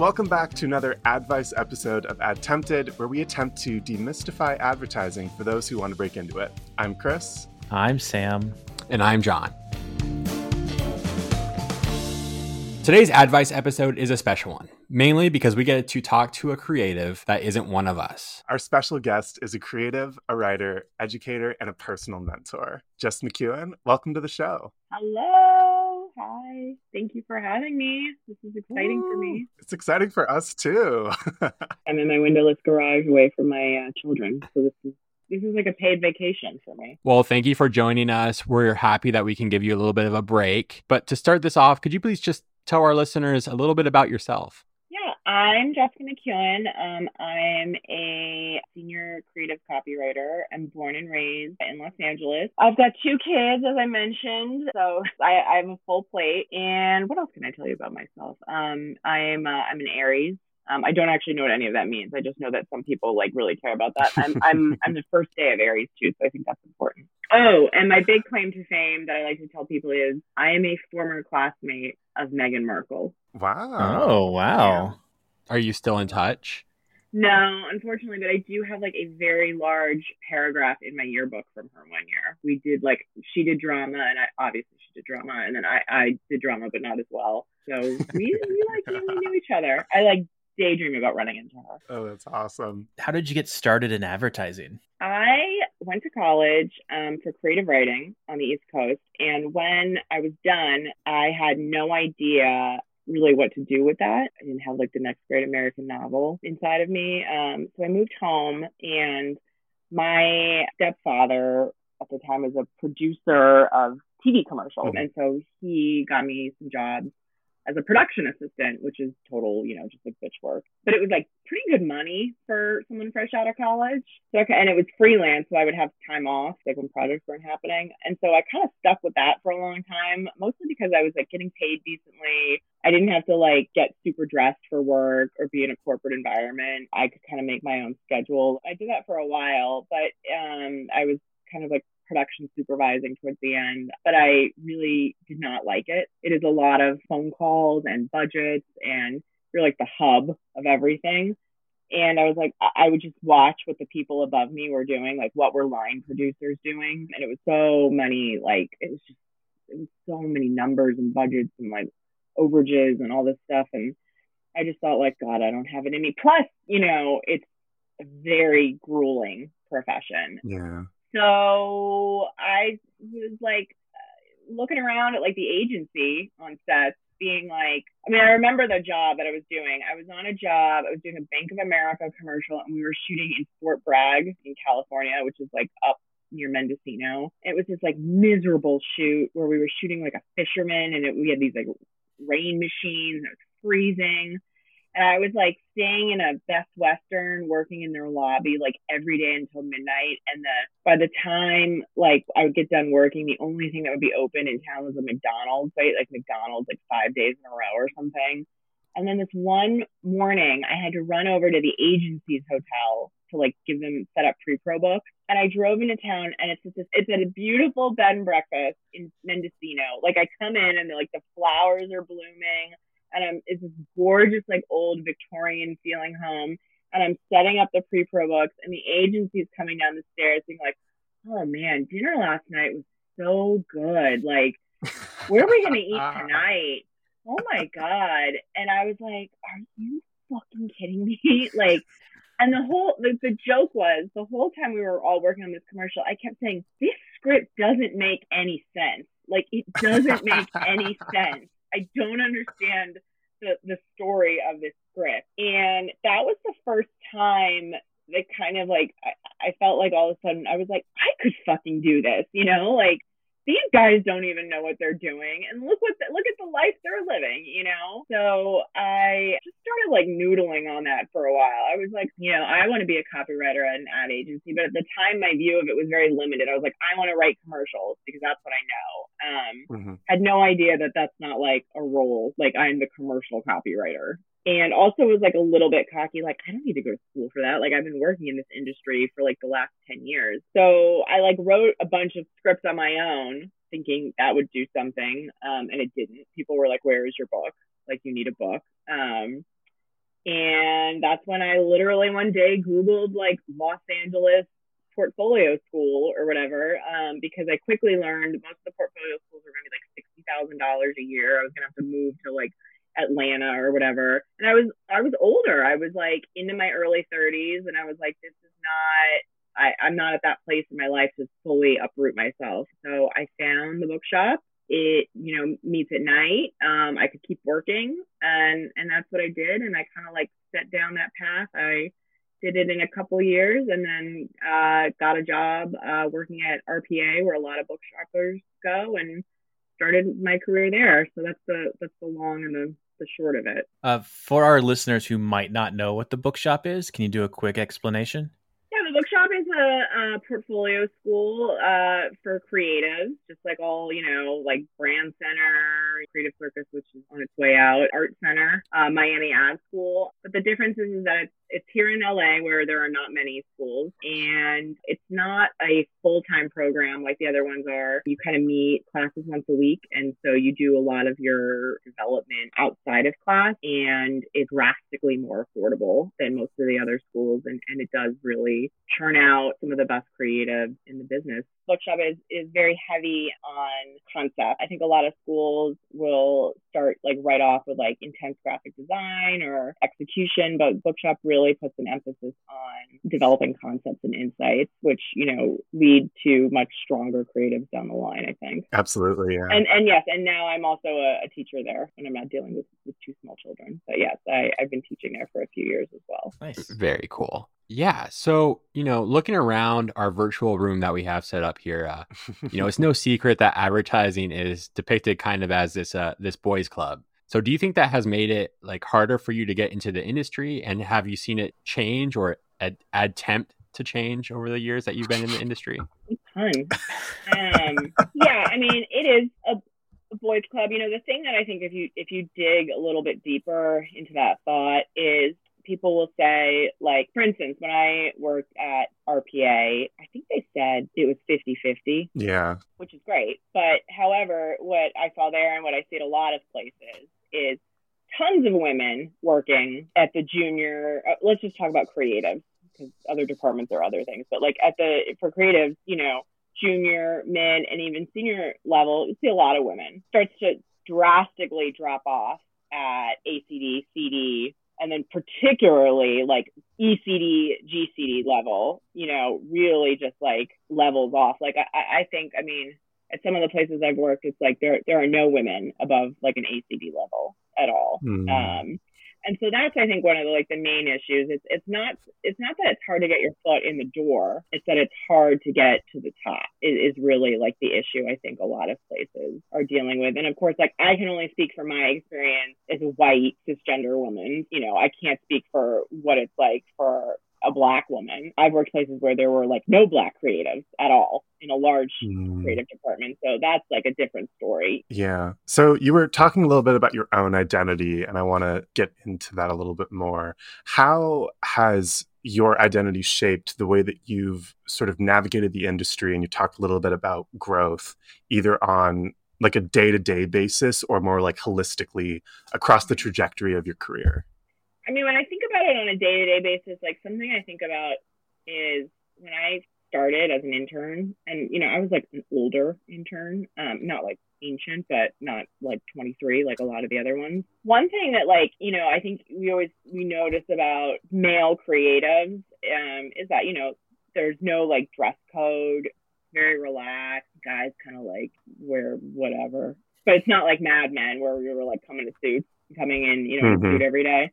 Welcome back to another Advice episode of Ad Tempted, where we attempt to demystify advertising for those who want to break into it. I'm Chris. I'm Sam. And I'm John. Today's Advice episode is a special one, mainly because we get to talk to a creative that isn't one of us. Our special guest is a creative, a writer, educator, and a personal mentor. Jess McEwen, welcome to the show. Hello. Hi. Thank you for having me. This is exciting for me. It's exciting for us too. I'm in my windowless garage away from my uh, children. So this is this is like a paid vacation for me. Well, thank you for joining us. We're happy that we can give you a little bit of a break. But to start this off, could you please just tell our listeners a little bit about yourself? Yeah, I'm Jessica McEwen. Um, I'm a senior creative copywriter. I'm born and raised in Los Angeles. I've got two kids, as I mentioned, so I, I have a full plate. And what else can I tell you about myself? Um, I'm uh, I'm an Aries. Um, I don't actually know what any of that means. I just know that some people like really care about that. I'm I'm I'm the first day of Aries too, so I think that's important. Oh, and my big claim to fame that I like to tell people is I am a former classmate of Meghan Markle. Wow. Oh, wow. Are you still in touch? No, unfortunately, but I do have like a very large paragraph in my yearbook from her one year. We did like she did drama, and I obviously she did drama, and then I I did drama, but not as well. So we we like we knew each other. I like daydream about running into her. Oh, that's awesome. How did you get started in advertising? I went to college um, for creative writing on the East Coast. And when I was done, I had no idea really what to do with that. I didn't have like the next great American novel inside of me. Um, so I moved home, and my stepfather at the time was a producer of TV commercials. Mhm. And so he got me some jobs as a production assistant, which is total, you know, just like bitch work. But it was like pretty good money for someone fresh out of college. So and it was freelance, so I would have time off, like when projects weren't happening. And so I kind of stuck with that for a long time, mostly because I was like getting paid decently. I didn't have to like get super dressed for work or be in a corporate environment. I could kind of make my own schedule. I did that for a while, but um, I was kind of like production supervising towards the end, but I really did not like it. It is a lot of phone calls and budgets, and you're like the hub of everything. And I was like, I would just watch what the people above me were doing, like what were line producers doing. And it was so many, like, it was just, it was so many numbers and budgets and like overages and all this stuff. And I just thought, like, God, I don't have it in me. Plus, you know, it's a very grueling profession. Yeah. So I was like uh, looking around at like the agency on sets, being like, I mean, I remember the job that I was doing. I was on a job, I was doing a Bank of America commercial, and we were shooting in Fort Bragg in California, which is like up near Mendocino. It was this like miserable shoot where we were shooting like a fisherman, and it, we had these like rain machines, it was freezing. And I was like staying in a Best Western, working in their lobby like every day until midnight. And the by the time like I would get done working, the only thing that would be open in town was a McDonald's, right? Like McDonald's like five days in a row or something. And then this one morning, I had to run over to the agency's hotel to like give them set up pre-pro books. And I drove into town, and it's just it's at a beautiful bed and breakfast in Mendocino. Like I come in, and like the flowers are blooming and I'm it's this gorgeous like old Victorian feeling home. And I'm setting up the pre-pro books, and the agency's coming down the stairs, being like, "Oh man, dinner last night was so good. Like, where are we gonna eat tonight? Oh my god!" And I was like, "Are you fucking kidding me?" like. And the whole the, the joke was the whole time we were all working on this commercial, I kept saying, This script doesn't make any sense. Like it doesn't make any sense. I don't understand the, the story of this script. And that was the first time that kind of like I, I felt like all of a sudden I was like, I could fucking do this, you know, like these guys don't even know what they're doing and look what the, look at the life they're living you know? So i just started like noodling on that for a while. I was like you know i want to be a copywriter at an ad agency but at the time my view of it was very limited. I was like i want to write commercials because that's what i know. Um Mhm. had no idea that that's not like a role. Like i'm the commercial copywriter and also was like a little bit cocky like i don't need to go to school for that. Like i've been working in this industry for like the last 10 years. So i like wrote a bunch of scripts on my own thinking that would do something um, and it didn't. People were like where is your book? Like you need a book. Um, And that's when I literally one day Googled like Los Angeles portfolio school or whatever, um, because I quickly learned most of the portfolio schools are going to be like sixty thousand dollars a year. I was going to have to move to like Atlanta or whatever, and I was I was older. I was like into my early thirties, and I was like, this is not. I, I'm not at that place in my life to fully uproot myself. So I found the bookshop. It, you know, meets at night. Um, I could keep working, and and that's what I did. And I kind of like set down that path. I did it in a couple years and then uh, got a job uh, working at RPA where a lot of bookshoppers go and started my career there. So that's the that's the long and the, the short of it. Uh, for our listeners who might not know what the bookshop is, can you do a quick explanation? Yeah, the bookshop is a, portfolio school uh, for creatives, just like all, you know, like Brand Center, Creative Circus, which is on its way out, Art Center, uh, Miami Ad School. But the difference is, is that it's it's here in LA where there are not many schools, and it's not a full time program like the other ones are. You kind of meet classes once a week, and so you do a lot of your development outside of class, and it's drastically more affordable than most of the other schools, and, and it does really churn out some of the best creatives in the business bookshop is is very heavy on concept. I think a lot of schools will start like right off with like intense graphic design or execution, but bookshop really puts an emphasis on developing concepts and insights, which you know lead to much stronger creatives down the line. I think absolutely, yeah. And and yes, and now I'm also a, a teacher there, and I'm not dealing with, with two small children. But yes, I, I've been teaching there for a few years as well. Nice, very cool. Yeah. So, you know, looking around our virtual room that we have set up here, uh, you know, it's no secret that advertising is depicted kind of as this uh, this boys club. So, do you think that has made it like harder for you to get into the industry, and have you seen it change or ad- attempt to change over the years that you've been in the industry? ton. Um, yeah, I mean, it is a, a boys club. You know, the thing that I think if you if you dig a little bit deeper into that thought is people will say, like, for instance, when I worked at RPA, I think they said it was 50 50. Yeah. Which is great. But however, what I saw there and what I see at a lot of places is tons of women working at the junior, uh, let's just talk about creatives because other departments are other things. But like at the, for creatives, you know, junior, mid, and even senior level, you see a lot of women starts to drastically drop off at ACD, CD, and then particularly like ECD, GCD level, you know, really just like levels off. Like I, I think, I mean, at some of the places I've worked, it's like there there are no women above like an ACD level at all. Mm. Um, and so that's I think one of the like the main issues. It's it's not it's not that it's hard to get your foot in the door. It's that it's hard to get to the top. Is, is really like the issue I think a lot of places are dealing with. And of course, like I can only speak from my experience as a white cisgender woman. You know, I can't speak for what it's like for a black woman. I've worked places where there were like no black creatives at all in a large mm. creative department. So that's like a different story. Yeah. So you were talking a little bit about your own identity, and I want to get into that a little bit more. How has your identity shaped the way that you've sort of navigated the industry and you talked a little bit about growth either on like a day-to-day basis or more like holistically across the trajectory of your career I mean, when I think about it on a day to day basis, like something I think about is when I started as an intern, and you know, I was like an older intern, um, not like ancient, but not like 23 like a lot of the other ones. One thing that like, you know, I think we always we notice about male creatives um, is that, you know, there's no like dress code, very relaxed. Guys kind of like wear whatever. But it's not like Mad Men where we were like coming to suits, coming in, you know, mm-hmm. suit every day.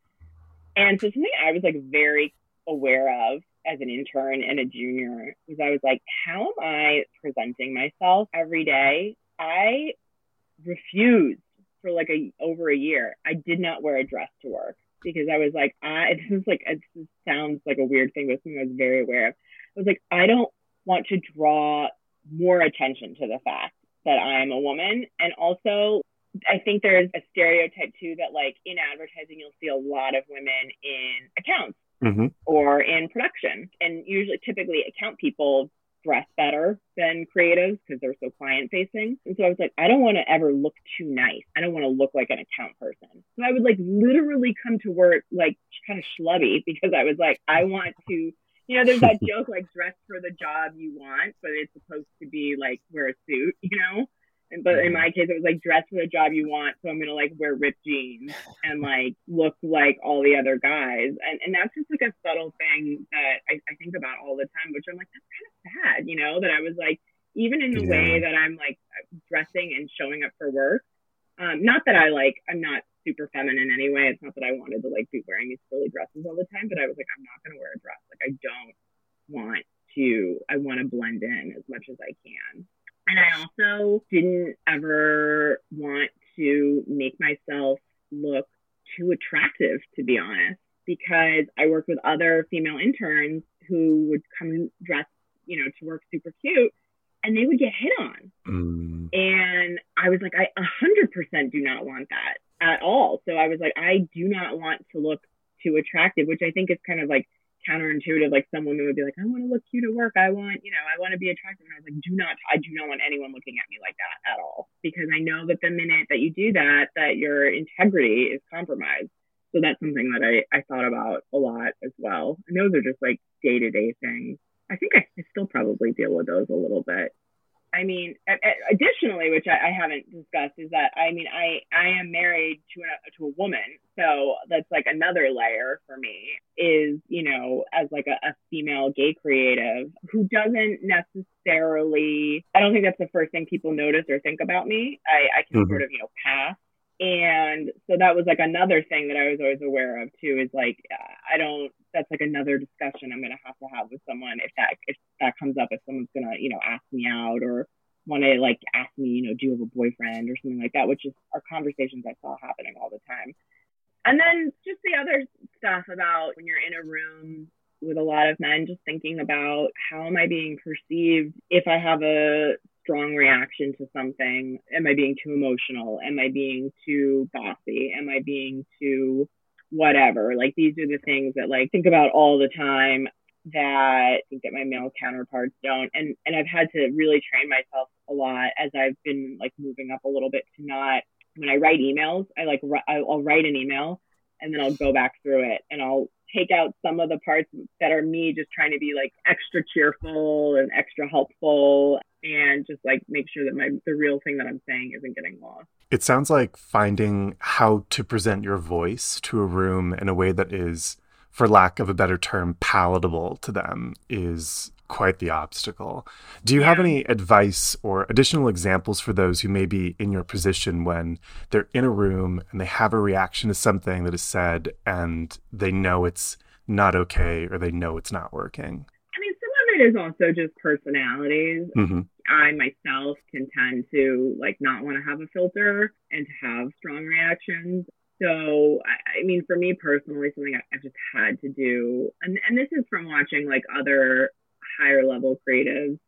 And so something I was like very aware of as an intern and a junior was I was like, how am I presenting myself every day? I refused for like a over a year. I did not wear a dress to work because I was like, I this is like it sounds like a weird thing, but something I was very aware of. I was like, I don't want to draw more attention to the fact that I am a woman, and also I think there's a stereotype too that like in advertising you'll see a lot of women in accounts mm-hmm. or in production, and usually typically account people dress better than creatives because they're so client facing. And so I was like, I don't want to ever look too nice. I don't want to look like an account person. So I would like literally come to work like kind of schlubby because I was like, I want to you know, there's that joke like dress for the job you want, but it's supposed to be like wear a suit, you know? And, but in my case, it was like dress for the job you want. So I'm going to like wear ripped jeans and like look like all the other guys. And, and that's just like a subtle thing that I, I think about all the time, which I'm like, that's kind of sad, you know, that I was like, even in the yeah. way that I'm like dressing and showing up for work. Um, not that I like, I'm not super feminine anyway. It's not that I wanted to like be wearing these frilly dresses all the time, but I was like, I'm not going to wear a dress. Like, I don't want to, I want to blend in as much as I can. And I also didn't ever want to make myself look too attractive, to be honest, because I worked with other female interns who would come dressed, you know, to work super cute and they would get hit on. Mm. And I was like, I 100% do not want that at all. So I was like, I do not want to look too attractive, which I think is kind of like counterintuitive. Like some women would be like, I want to look cute at work. I want, you know, I want to be attractive. And I was like, do not, I do not want anyone looking at me like that at all. Because I know that the minute that you do that, that your integrity is compromised. So that's something that I, I thought about a lot as well. And those are just like day to day things. I think I, I still probably deal with those a little bit. I mean, additionally, which I, I, haven't discussed, is that I mean, I I am married to a to a woman, so that's like another layer for me. Is you know, as like a, a female gay creative who doesn't necessarily, I don't think that's the first thing people notice or think about me. I, I can mm-hmm. sort of you know pass and so that was like another thing that I was always aware of too is like I don't that's like another discussion I'm gonna have to have with someone if that if that comes up if someone's gonna you know ask me out or want to like ask me you know do you have a boyfriend or something like that which is are conversations I saw happening all the time. And then just the other stuff about when you're in a room with a lot of men just thinking about how am I being perceived if I have a strong reaction to something? Am I being too emotional? Am I being too bossy? Am I being too whatever? Like these are the things that like think about all the time that I think that my male counterparts don't. And and I've had to really train myself a lot as I've been like moving up a little bit to not when I write emails, I like I'll write an email and then I'll go back through it and I'll take out some of the parts that are me just trying to be like extra cheerful and extra helpful and just like make sure that my the real thing that I'm saying isn't getting lost. It sounds like finding how to present your voice to a room in a way that is for lack of a better term palatable to them is quite the obstacle. Do you yeah. have any advice or additional examples for those who may be in your position when they're in a room and they have a reaction to something that is said and they know it's not okay or they know it's not working? I mean, some of it is also just personalities. Mm-hmm. I myself can tend to like not want to have a filter and to have strong reactions. So, I, mean, for me personally, something I, I've just had to do, and, and this is from watching like other higher level creatives,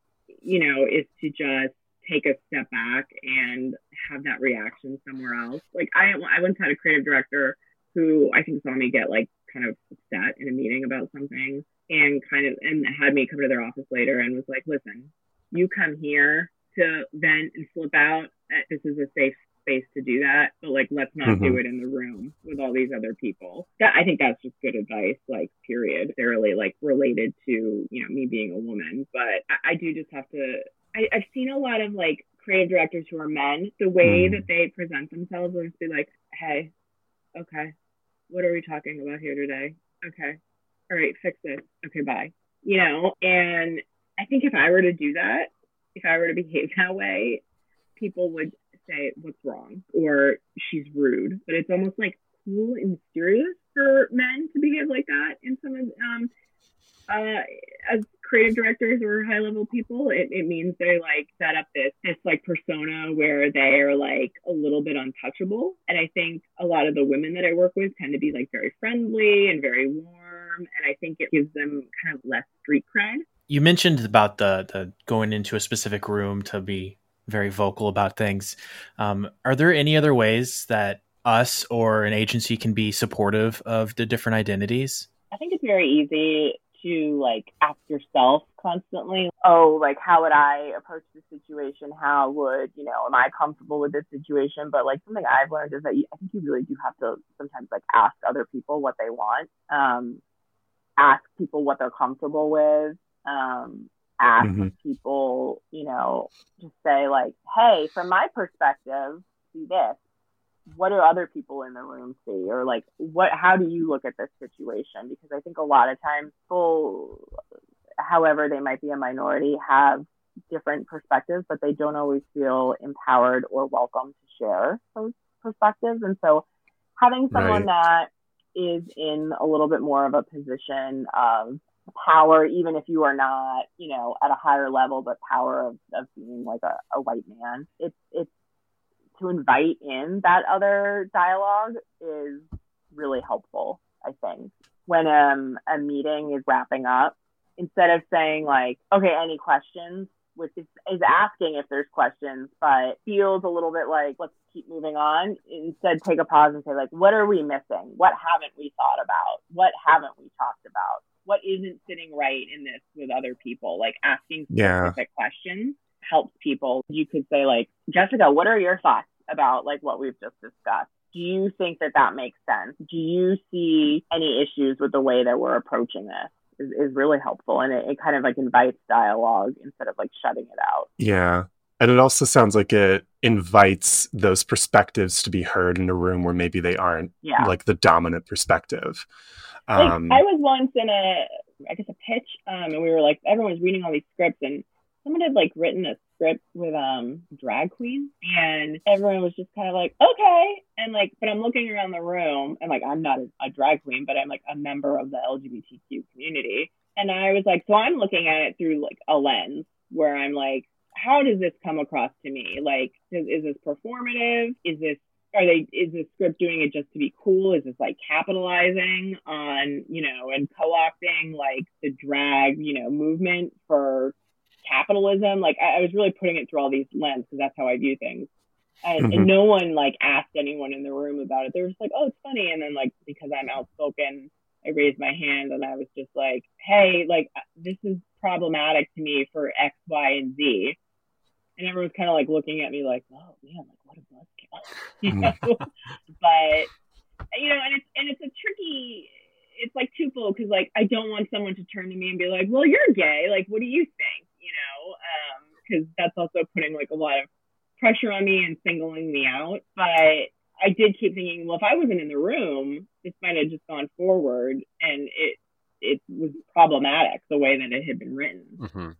you know, is to just take a step back and have that reaction somewhere else. Like I, I once had a creative director who I think saw me get like kind of upset in a meeting about something and kind of and had me come to their office later and was like, listen, you come here to vent and flip out. This is a safe space to do that, but like let's not mm-hmm. do it in the room with all these other people. That I think that's just good advice, like period. Fairly like related to, you know, me being a woman. But I, I do just have to I, I've seen a lot of like creative directors who are men, the way mm. that they present themselves will just be like, Hey, okay, what are we talking about here today? Okay. All right, fix this. Okay, bye. You know, and I think if I were to do that, if I were to behave that way, people would say what's wrong or she's rude, but it's almost like cool and mysterious for men to behave like that in some of um uh as creative directors or high level people it, it means they like set up this this like persona where they are like a little bit untouchable and i think a lot of the women that i work with tend to be like very friendly and very warm and i think it gives them kind of less street cred you mentioned about the the going into a specific room to be very vocal about things. Um, are there any other ways that us or an agency can be supportive of the different identities? I think it's very easy to like ask yourself constantly, oh, like how would I approach this situation? How would, you know, am I comfortable with this situation? But like something I've learned is that you, I think you really do have to sometimes like ask other people what they want. Um, ask people what they're comfortable with. Um, ask mm-hmm. people, you know, just say like, hey, from my perspective, see this what do other people in the room see? Or like what how do you look at this situation? Because i think a lot of times people however they might be a minority have different perspectives but they don't always feel empowered or welcome to share those perspectives. And so having someone right. that is in a little bit more of a position of power even if you are not you know at a higher level but power of, of being like a, a white man it's it's to invite in that other dialogue is really helpful, I think. When um, a meeting is wrapping up, instead of saying like, okay, any questions, which is, is asking if there's questions, but feels a little bit like, let's keep moving on. Instead, take a pause and say like, what are we missing? What haven't we thought about? What haven't we talked about? What isn't sitting right in this with other people? Like asking specific yeah. questions helps people. You could say like, Jessica, what are your thoughts about like what we've just discussed? Do you think that that makes sense? Do you see any issues with the way that we're approaching this? Is, is really helpful and it, it kind of like invites dialogue instead of like shutting it out. Yeah. And it also sounds like it invites those perspectives to be heard in a room where maybe they aren't yeah. like the dominant perspective. Um, like, I was once in a, I guess a pitch, um, and we were like, everyone was reading all these scripts, and someone had like written a script with um drag queen and everyone was just kind of like okay. And like but i'm looking around the room and like i'm not a, a drag queen but i'm like a member of the lgbtq community. And i was like so i'm looking at it through like a lens where i'm like how does this come across to me? Like is, is this performative? Is this are they is the script doing it just to be cool? Is this like capitalizing on you know and co-opting like the drag you know movement for capitalism. Like I, I, was really putting it through all these lenses because that's how I view things. And, mm-hmm. and, no one like asked anyone in the room about it. They were just like, "Oh, it's funny." And then like because I'm outspoken, I raised my hand and I was just like, "Hey, like this is problematic to me for X, Y, and Z." And everyone's kind of like looking at me like, "Oh man, like what a buzzkill," you know. but you know, and it's and it's a tricky it's like twofold because like I don't want someone to turn to me and be like, "Well, you're gay. Like, what do you think?" Because that's also putting like a lot of pressure on me and singling me out. But I did keep thinking, well, if I wasn't in the room, this might have just gone forward, and it it was problematic the way that it had been written. Mm-hmm.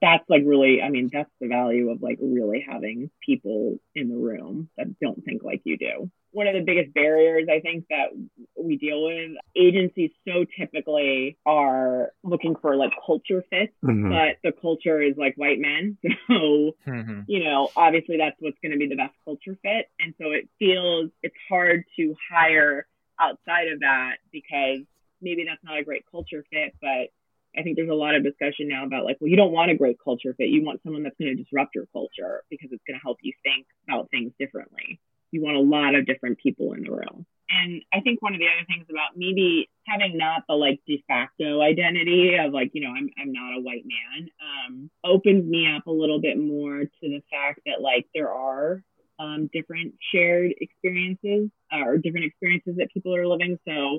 That's like really, I mean, that's the value of like really having people in the room that don't think like you do one of the biggest barriers I think that we deal with. Agencies so typically are looking for like culture fits, mm-hmm. but the culture is like white men. So, mm-hmm. you know, obviously that's what's going to be the best culture fit. And so it feels it's hard to hire outside of that because maybe that's not a great culture fit, but I think there's a lot of discussion now about like, well, you don't want a great culture fit. You want someone that's going to disrupt your culture because it's going to help you think about things differently you want a lot of different people in the room. And I think one of the other things about maybe having not the like de facto identity of like, you know, I'm, I'm not a white man, um, opens me up a little bit more to the fact that like there are um, different shared experiences uh, or different experiences that people are living. So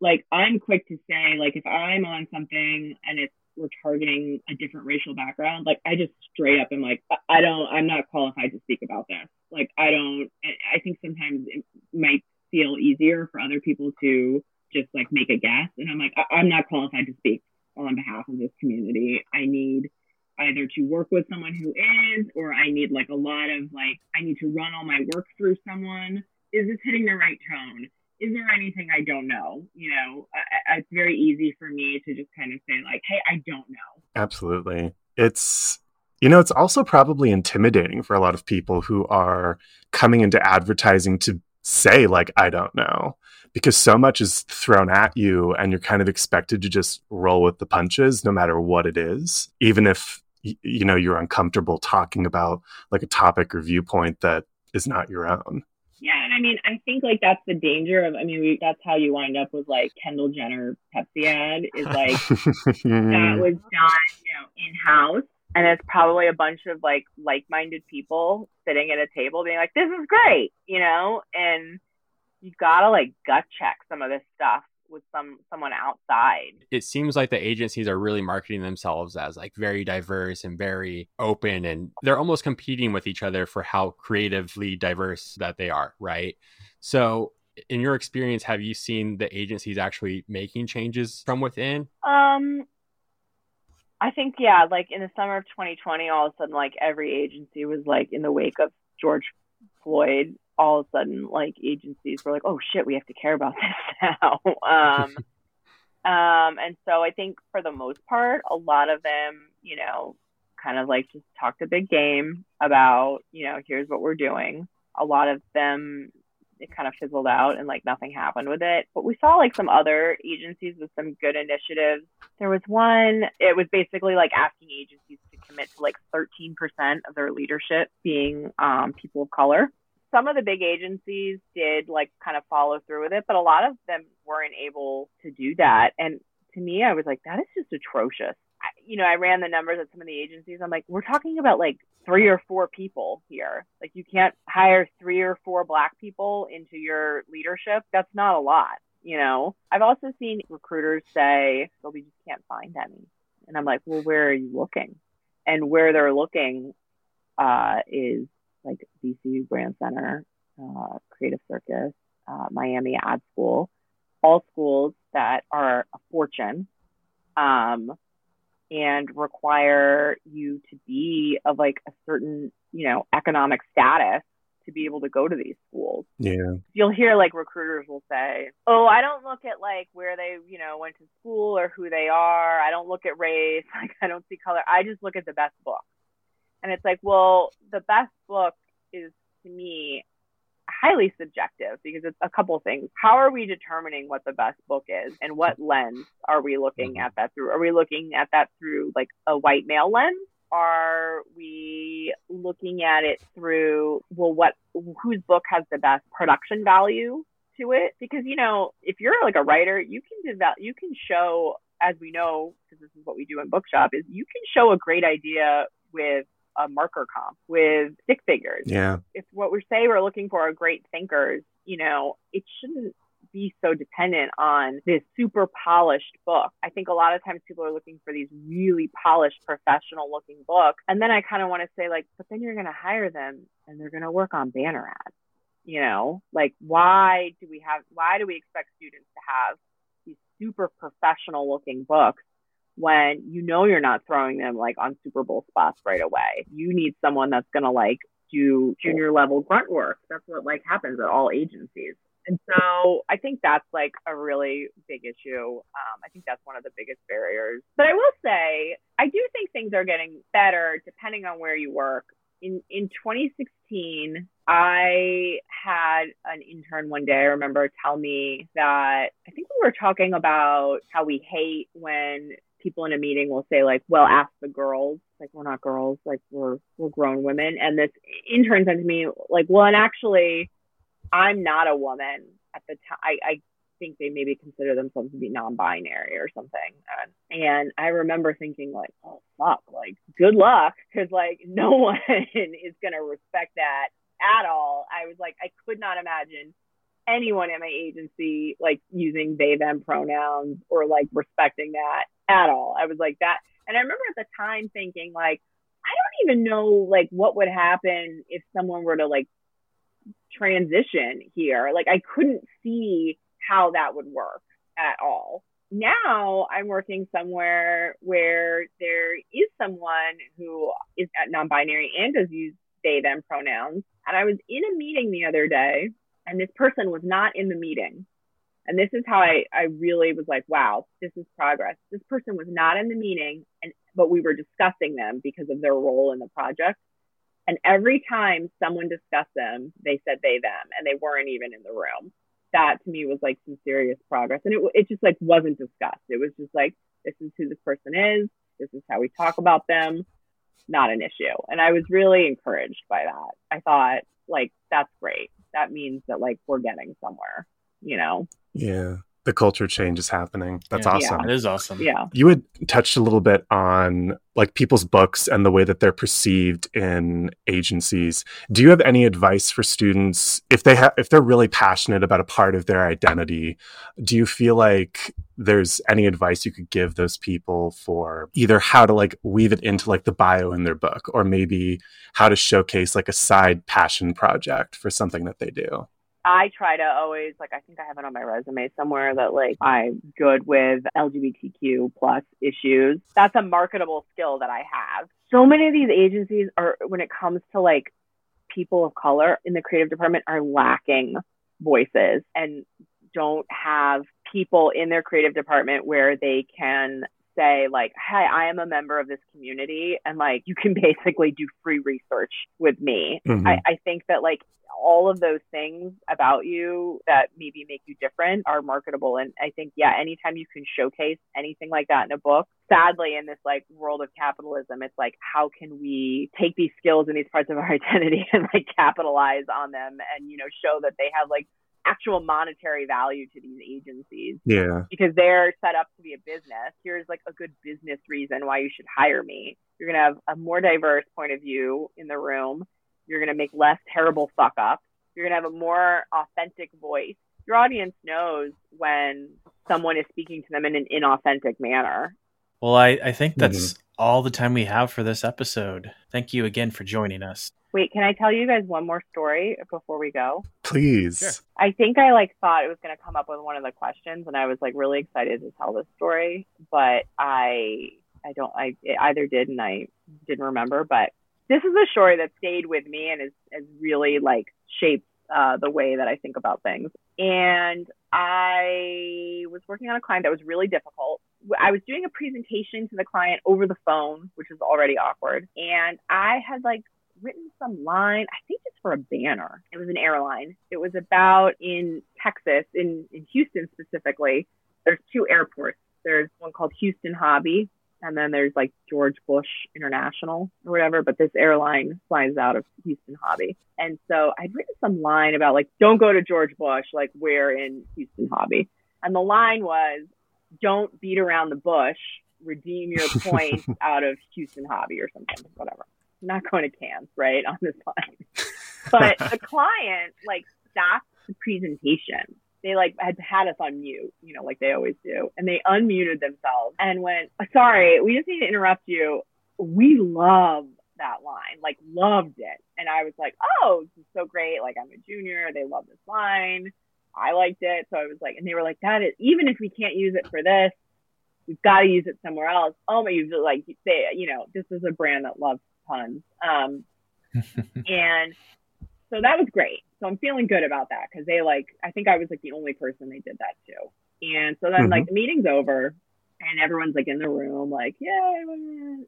like I'm quick to say like if I'm on something and it's we're targeting a different racial background, like I just straight up am like, I don't, I'm not qualified to speak about this. Like I don't, I think sometimes it might feel easier for other people to just like make a guess. And I'm like, I- am not qualified to speak on behalf of this community. I need either to work with someone who is, or I need like a lot of like, I need to run all my work through someone. Is this hitting the right tone? Is there anything I don't know? You know, I, it's very easy for me to just kind of say, like, hey, I don't know. Absolutely. It's, you know, it's also probably intimidating for a lot of people who are coming into advertising to say, like, I don't know, because so much is thrown at you and you're kind of expected to just roll with the punches no matter what it is, even if, you know, you're uncomfortable talking about like a topic or viewpoint that is not your own. Yeah, and I mean, I think like that's the danger of. I mean, we, that's how you wind up with like Kendall Jenner Pepsi ad is like that was done, you know, in house, and it's probably a bunch of like like-minded people sitting at a table being like, "This is great," you know, and you gotta like gut check some of this stuff with some someone outside. It seems like the agencies are really marketing themselves as like very diverse and very open and they're almost competing with each other for how creatively diverse that they are, right? So in your experience have you seen the agencies actually making changes from within? Um I think yeah, like in the summer of 2020 all of a sudden like every agency was like in the wake of George Floyd all of a sudden like agencies were like, oh shit, we have to care about this now. um, um, and so I think for the most part, a lot of them, you know, kind of like just talked a big game about, you know, here's what we're doing. A lot of them, it kind of fizzled out and like nothing happened with it. But we saw like some other agencies with some good initiatives. There was one, it was basically like asking agencies to commit to like 13% of their leadership being um, people of color some of the big agencies did like kind of follow through with it, but a lot of them weren't able to do that. And to me, I was like, that is just atrocious. I, you know, I ran the numbers at some of the agencies. I'm like, we're talking about like three or four people here. Like, you can't hire three or four black people into your leadership. That's not a lot. You know, I've also seen recruiters say, well, we just can't find any. And I'm like, well, where are you looking? And where they're looking uh, is like DC Brand Center, uh, Creative Circus, uh, Miami Ad School, all schools that are a fortune um, and require you to be of like a certain, you know, economic status to be able to go to these schools. Yeah. You'll hear like recruiters will say, "Oh, I don't look at like where they, you know, went to school or who they are. I don't look at race. Like I don't see color. I just look at the best book." And it's like, well, the best to me highly subjective because it's a couple things. How are we determining what the best book is and what lens are we looking mm-hmm. at that through? Are we looking at that through like a white male lens? Are we looking at it through well what whose book has the best production value to it? Because you know, if you're like a writer, you can develop you can show as we know because this is what we do in bookshop is you can show a great idea with a marker comp with stick figures. Yeah. If what we say we're looking for are great thinkers, you know, it shouldn't be so dependent on this super polished book. I think a lot of times people are looking for these really polished, professional looking books. And then I kind of want to say, like, but then you're going to hire them and they're going to work on banner ads. You know, like, why do we have, why do we expect students to have these super professional looking books when you know you're not throwing them like on Super Bowl spots right away. You need someone that's going to like do junior level grunt work. That's what like happens at all agencies. And so I think that's like a really big issue. Um, I think that's one of the biggest barriers. But I will say, I do think things are getting better depending on where you work. In in 2016, I had an intern one day. I remember tell me that I think we were talking about how we hate when people in a meeting will say like, "Well, ask the girls." Like we're not girls, like we're we're grown women. And this intern said to me like, "Well, and actually, I'm not a woman at the time. I, I think they maybe consider themselves to be non-binary or something." And, and I remember thinking like, "Oh fuck, like good luck," because like no one is gonna respect that at all. I was like, I could not imagine anyone at my agency like using they them pronouns or like respecting that at all. I was like that. And I remember at the time thinking like, I don't even know like what would happen if someone were to like transition here. Like I couldn't see how that would work at all. Now I'm working somewhere where there is someone who is non-binary and does use they them pronouns. And I was in a meeting the other day and this person was not in the meeting. And this is how I, I really was like, wow, this is progress. This person was not in the meeting, and but we were discussing them because of their role in the project. And every time someone discussed them, they said they them, and they weren't even in the room. That to me was like some serious progress, and it it just like wasn't discussed. It was just like this is who this person is. This is how we talk about them. not an issue. And I was really encouraged by that. I thought, like, that's great. That means that, like, we're getting somewhere, you know? Yeah the culture change is happening. That's Yeah. awesome. It is awesome. Yeah. You had touched a little bit on like people's books and the way that they're perceived in agencies. Do you have any advice for students if they have if they're really passionate about a part of their identity? Do you feel like there's any advice you could give those people for either how to like weave it into like the bio in their book or maybe how to showcase like a side passion project for something that they do? I try to always like I think I have it on my resume somewhere that like I'm good with LGBTQ plus issues. That's a marketable skill that I have. So many of these agencies are when it comes to like people of color in the creative department are lacking voices and don't have people in their creative department where they can say like hey i am a member of this community and like you can basically do free research with me Mhm. I, I think that like all of those things about you that maybe make you different are marketable and i think yeah anytime you can showcase anything like that in a book sadly in this like world of capitalism it's like how can we take these skills and these parts of our identity and like capitalize on them and you know show that they have like actual monetary value to these agencies Yeah. because they're set up to be a business. Here's like a good business reason why you should hire me. You're going to have a more diverse point of view in the room. You're going to make less terrible fuck ups. You're going to have a more authentic voice. Your audience knows when someone is speaking to them in an inauthentic manner. Well, I, I think that's mm-hmm. all the time we have for this episode. Thank you again for joining us. Wait, can I tell you guys one more story before we go? Please. Sure. I think I like thought it was going to come up with one of the questions, and I was like really excited to tell this story, but I I don't I it either did and I didn't remember. But this is a story that stayed with me and is has really like shaped uh, the way that I think about things. And I was working on a client that was really difficult. I was doing a presentation to the client over the phone, which is already awkward, and I had like written some line. I think it's for a banner. It was an airline. It was about in Texas, in, in Houston specifically. There's two airports. There's one called Houston Hobby, and then there's like George Bush International or whatever. But this airline flies out of Houston Hobby. And so I'd written some line about like, don't go to George Bush, like we're in Houston Hobby. And the line was, don't beat around the bush, redeem your points out of Houston Hobby or something, whatever not going to Cannes, right, on this line. But the client like stopped the presentation. They like had had us on mute, you know, like they always do, and they unmuted themselves and went, "Sorry, we just need to interrupt you. We love that line, like loved it." And I was like, "Oh, this is so great! Like I'm a junior, they love this line. I liked it." So I was like, and they were like, "That is even if we can't use it for this." We've got to use it somewhere else. Oh my, you like say, you know, this is a brand that loves puns. Um, and so that was great. So I'm feeling good about that because they like, I think I was like the only person they did that to. And so then like the meeting's over and everyone's like in the room, like, yay,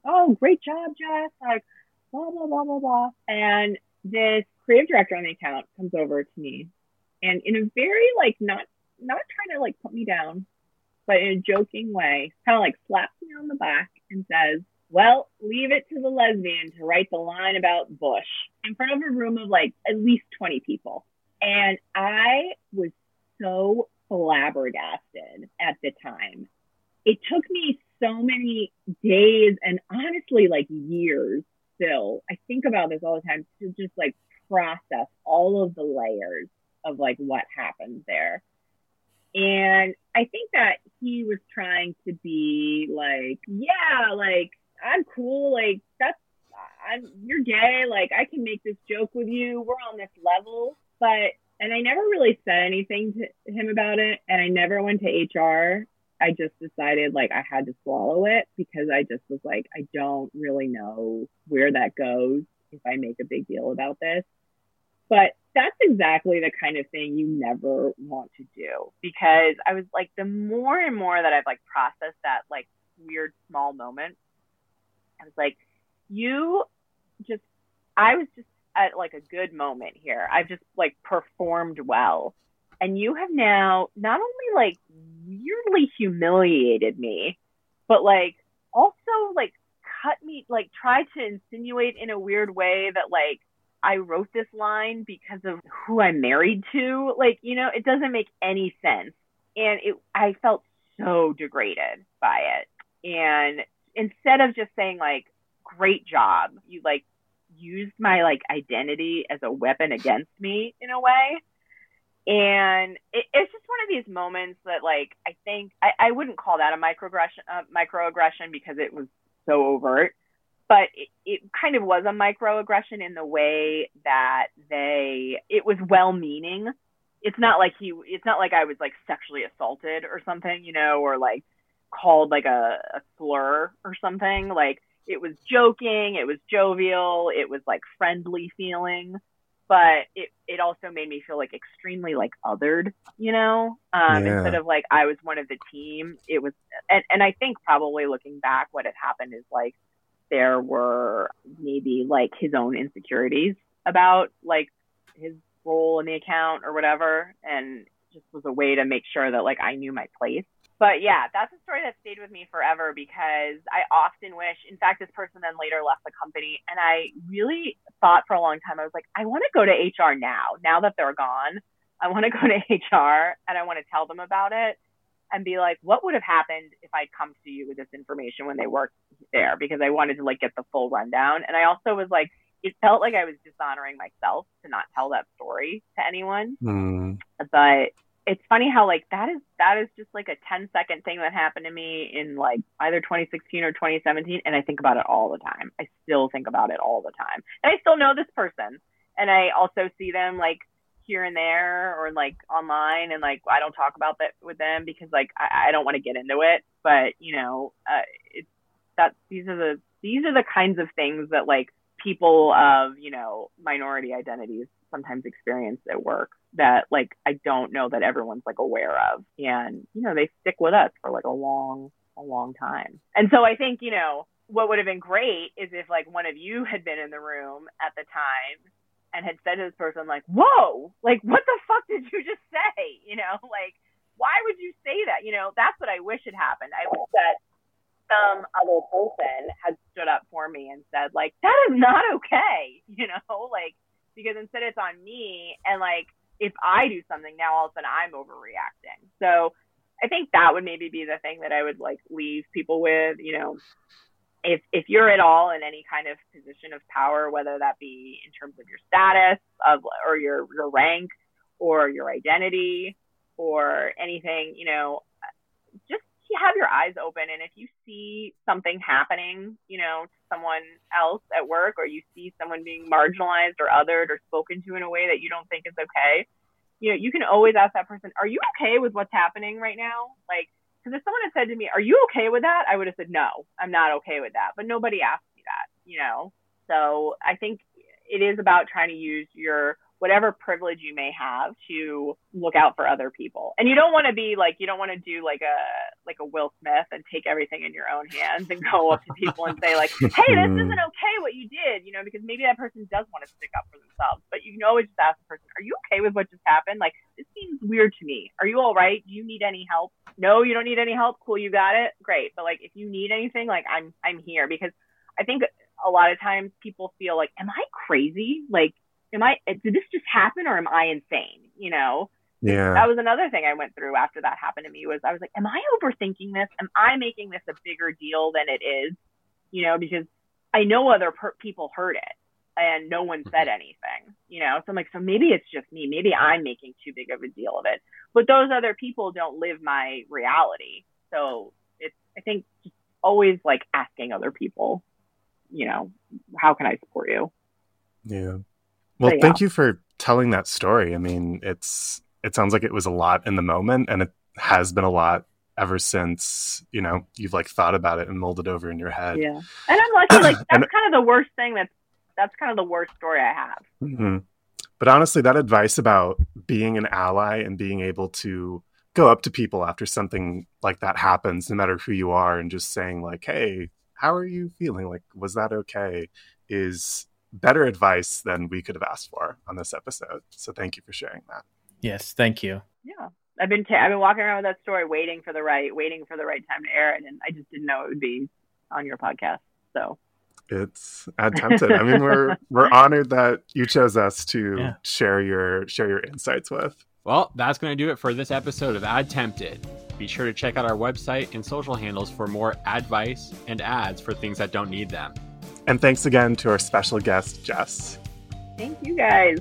oh, great job, Jess. Like, blah, blah, blah, blah, blah. And this creative director on the account comes over to me and in a very like, not, not trying to like put me down, but in a joking way, kind of like slaps me on the back and says, well, leave it to the lesbian to write the line about Bush in front of a room of like at least 20 people. And I was so flabbergasted at the time. It took me so many days and honestly, like years still. I think about this all the time to just like process all of the layers of like what happened there. And I think that he was trying to be like, yeah, like I'm cool. Like that's I'm you're gay. Like I can make this joke with you. We're on this level. But and I never really said anything to him about it. And I never went to HR. I just decided like I had to swallow it because I just was like, I don't really know where that goes if I make a big deal about this. But that's exactly the kind of thing you never want to do because I was like, the more and more that I've like processed that like weird small moment, I was like, you just, I was just at like a good moment here. I've just like performed well. And you have now not only like weirdly humiliated me, but like also like cut me like tried to insinuate in a weird way that like I wrote this line because of who I'm married to. Like, you know, it doesn't make any sense. And it I felt so degraded by it. And instead of just saying like great job, you like used my like identity as a weapon against me in a way. And it, it's just one of these moments that like i think i, I wouldn't call that a microaggression uh, microaggression because it was so overt but it, it kind of was a microaggression in the way that they it was well meaning it's not like he it's not like i was like sexually assaulted or something you know or like called like a, a slur or something like it was joking it was jovial it was like friendly feeling but it it also made me feel like extremely like othered, you know. Um, yeah. Instead of like I was one of the team, it was, and and I think probably looking back, what had happened is like there were maybe like his own insecurities about like his role in the account or whatever, and just was a way to make sure that like I knew my place but yeah, that's a story that stayed with me forever because I often wish, in fact, this person then later left the company. And I really thought for a long time, I was like, I want to go to HR now, now that they're gone. I want to go to HR and I want to tell them about it and be like, what would have happened if I'd come to you with this information when they worked there? Because I wanted to like get the full rundown. And I also was like, it felt like I was dishonoring myself to not tell that story to anyone. Mm. But it's funny how like that is that is just like a 10 second thing that happened to me in like either 2016 or 2017 and i think about it all the time. I still think about it all the time. And i still know this person and i also see them like here and there or like online and like i don't talk about that with them because like i, I don't want to get into it. But you know uh, it's that these are the these are the kinds of things that like people of you know minority identities sometimes experience at work that like I don't know that everyone's like aware of. And, you know, they stick with us for like a long, a long time. And so I think, you know, what would have been great is if like one of you had been in the room at the time and had said to this person like, "Whoa, like what the fuck did you just say?" You know, like why would you say that? You know, that's what I wish had happened. I wish that some other person had stood up for me and said like, "That is not okay." You know, like because instead it's on me and like if I do something now, all of a sudden I'm overreacting. So I think that would maybe be the thing that I would like leave people with, you know, if if you're at all in any kind of position of power, whether that be in terms of your status of or your your rank or your identity or anything, you know, just have your eyes open and if you see something happening, you know, to someone else at work or you see someone being marginalized or othered or spoken to in a way that you don't think is okay, you know, you can always ask that person, "Are you okay with what's happening right now?" Like because if someone had said to me, "Are you okay with that?" I would have said, "No, I'm not okay with that." But nobody asked me that, you know. So I think it is about trying to use your whatever privilege you may have to look out for other people. And you don't want to be like you don't want to do like a like a Will Smith and take everything in your own hands and go up to people and say like, "Hey, this mm. isn't okay what you did," you know, because maybe that person does want to stick up for themselves. But you can always just ask the person, "Are you okay with what just happened? Like, this seems weird to me. Are you all right? Do you need any help?" No, you don't need any help. Cool, you got it. Great. But like if you need anything, like I'm I'm here because I think a lot of times people feel like, "Am I crazy?" Like am I, did this just happen or am I insane? You know? Yeah. That was another thing I went through after that happened to me was I was like, am I overthinking this? Am I making this a bigger deal than it is? You know, because I know other per- people heard it and no one said mm-hmm. anything, you know? So I'm like, so maybe it's just me. Maybe I'm making too big of a deal of it. But those other people don't live my reality. So it's, I think, just always like asking other people, you know, how can I support you? Yeah. Well, yeah. thank you for telling that story. I mean, it's it sounds like it was a lot in the moment, and it has been a lot ever since you know you've like thought about it and molded over in your head. Yeah, and I'm lucky. Like that's and, kind of the worst thing. That's that's kind of the worst story I have. Mm-hmm. But honestly, that advice about being an ally and being able to go up to people after something like that happens, no matter who you are, and just saying like, "Hey, how are you feeling? Like, was that okay?" is better advice than we could have asked for on this episode. So thank you for sharing that. Yes, thank you. Yeah. I've been i I've been walking around with that story waiting for the right waiting for the right time to air it and I just didn't know it would be on your podcast. So it's ad tempted. I mean, we're we're honored that you chose us to Yeah. share your share your insights with. Well, that's going to do it for this episode of Ad Tempted. Be sure to check out our website and social handles for more advice and ads for things that don't need them. And thanks again to our special guest, Jess. thank you guys.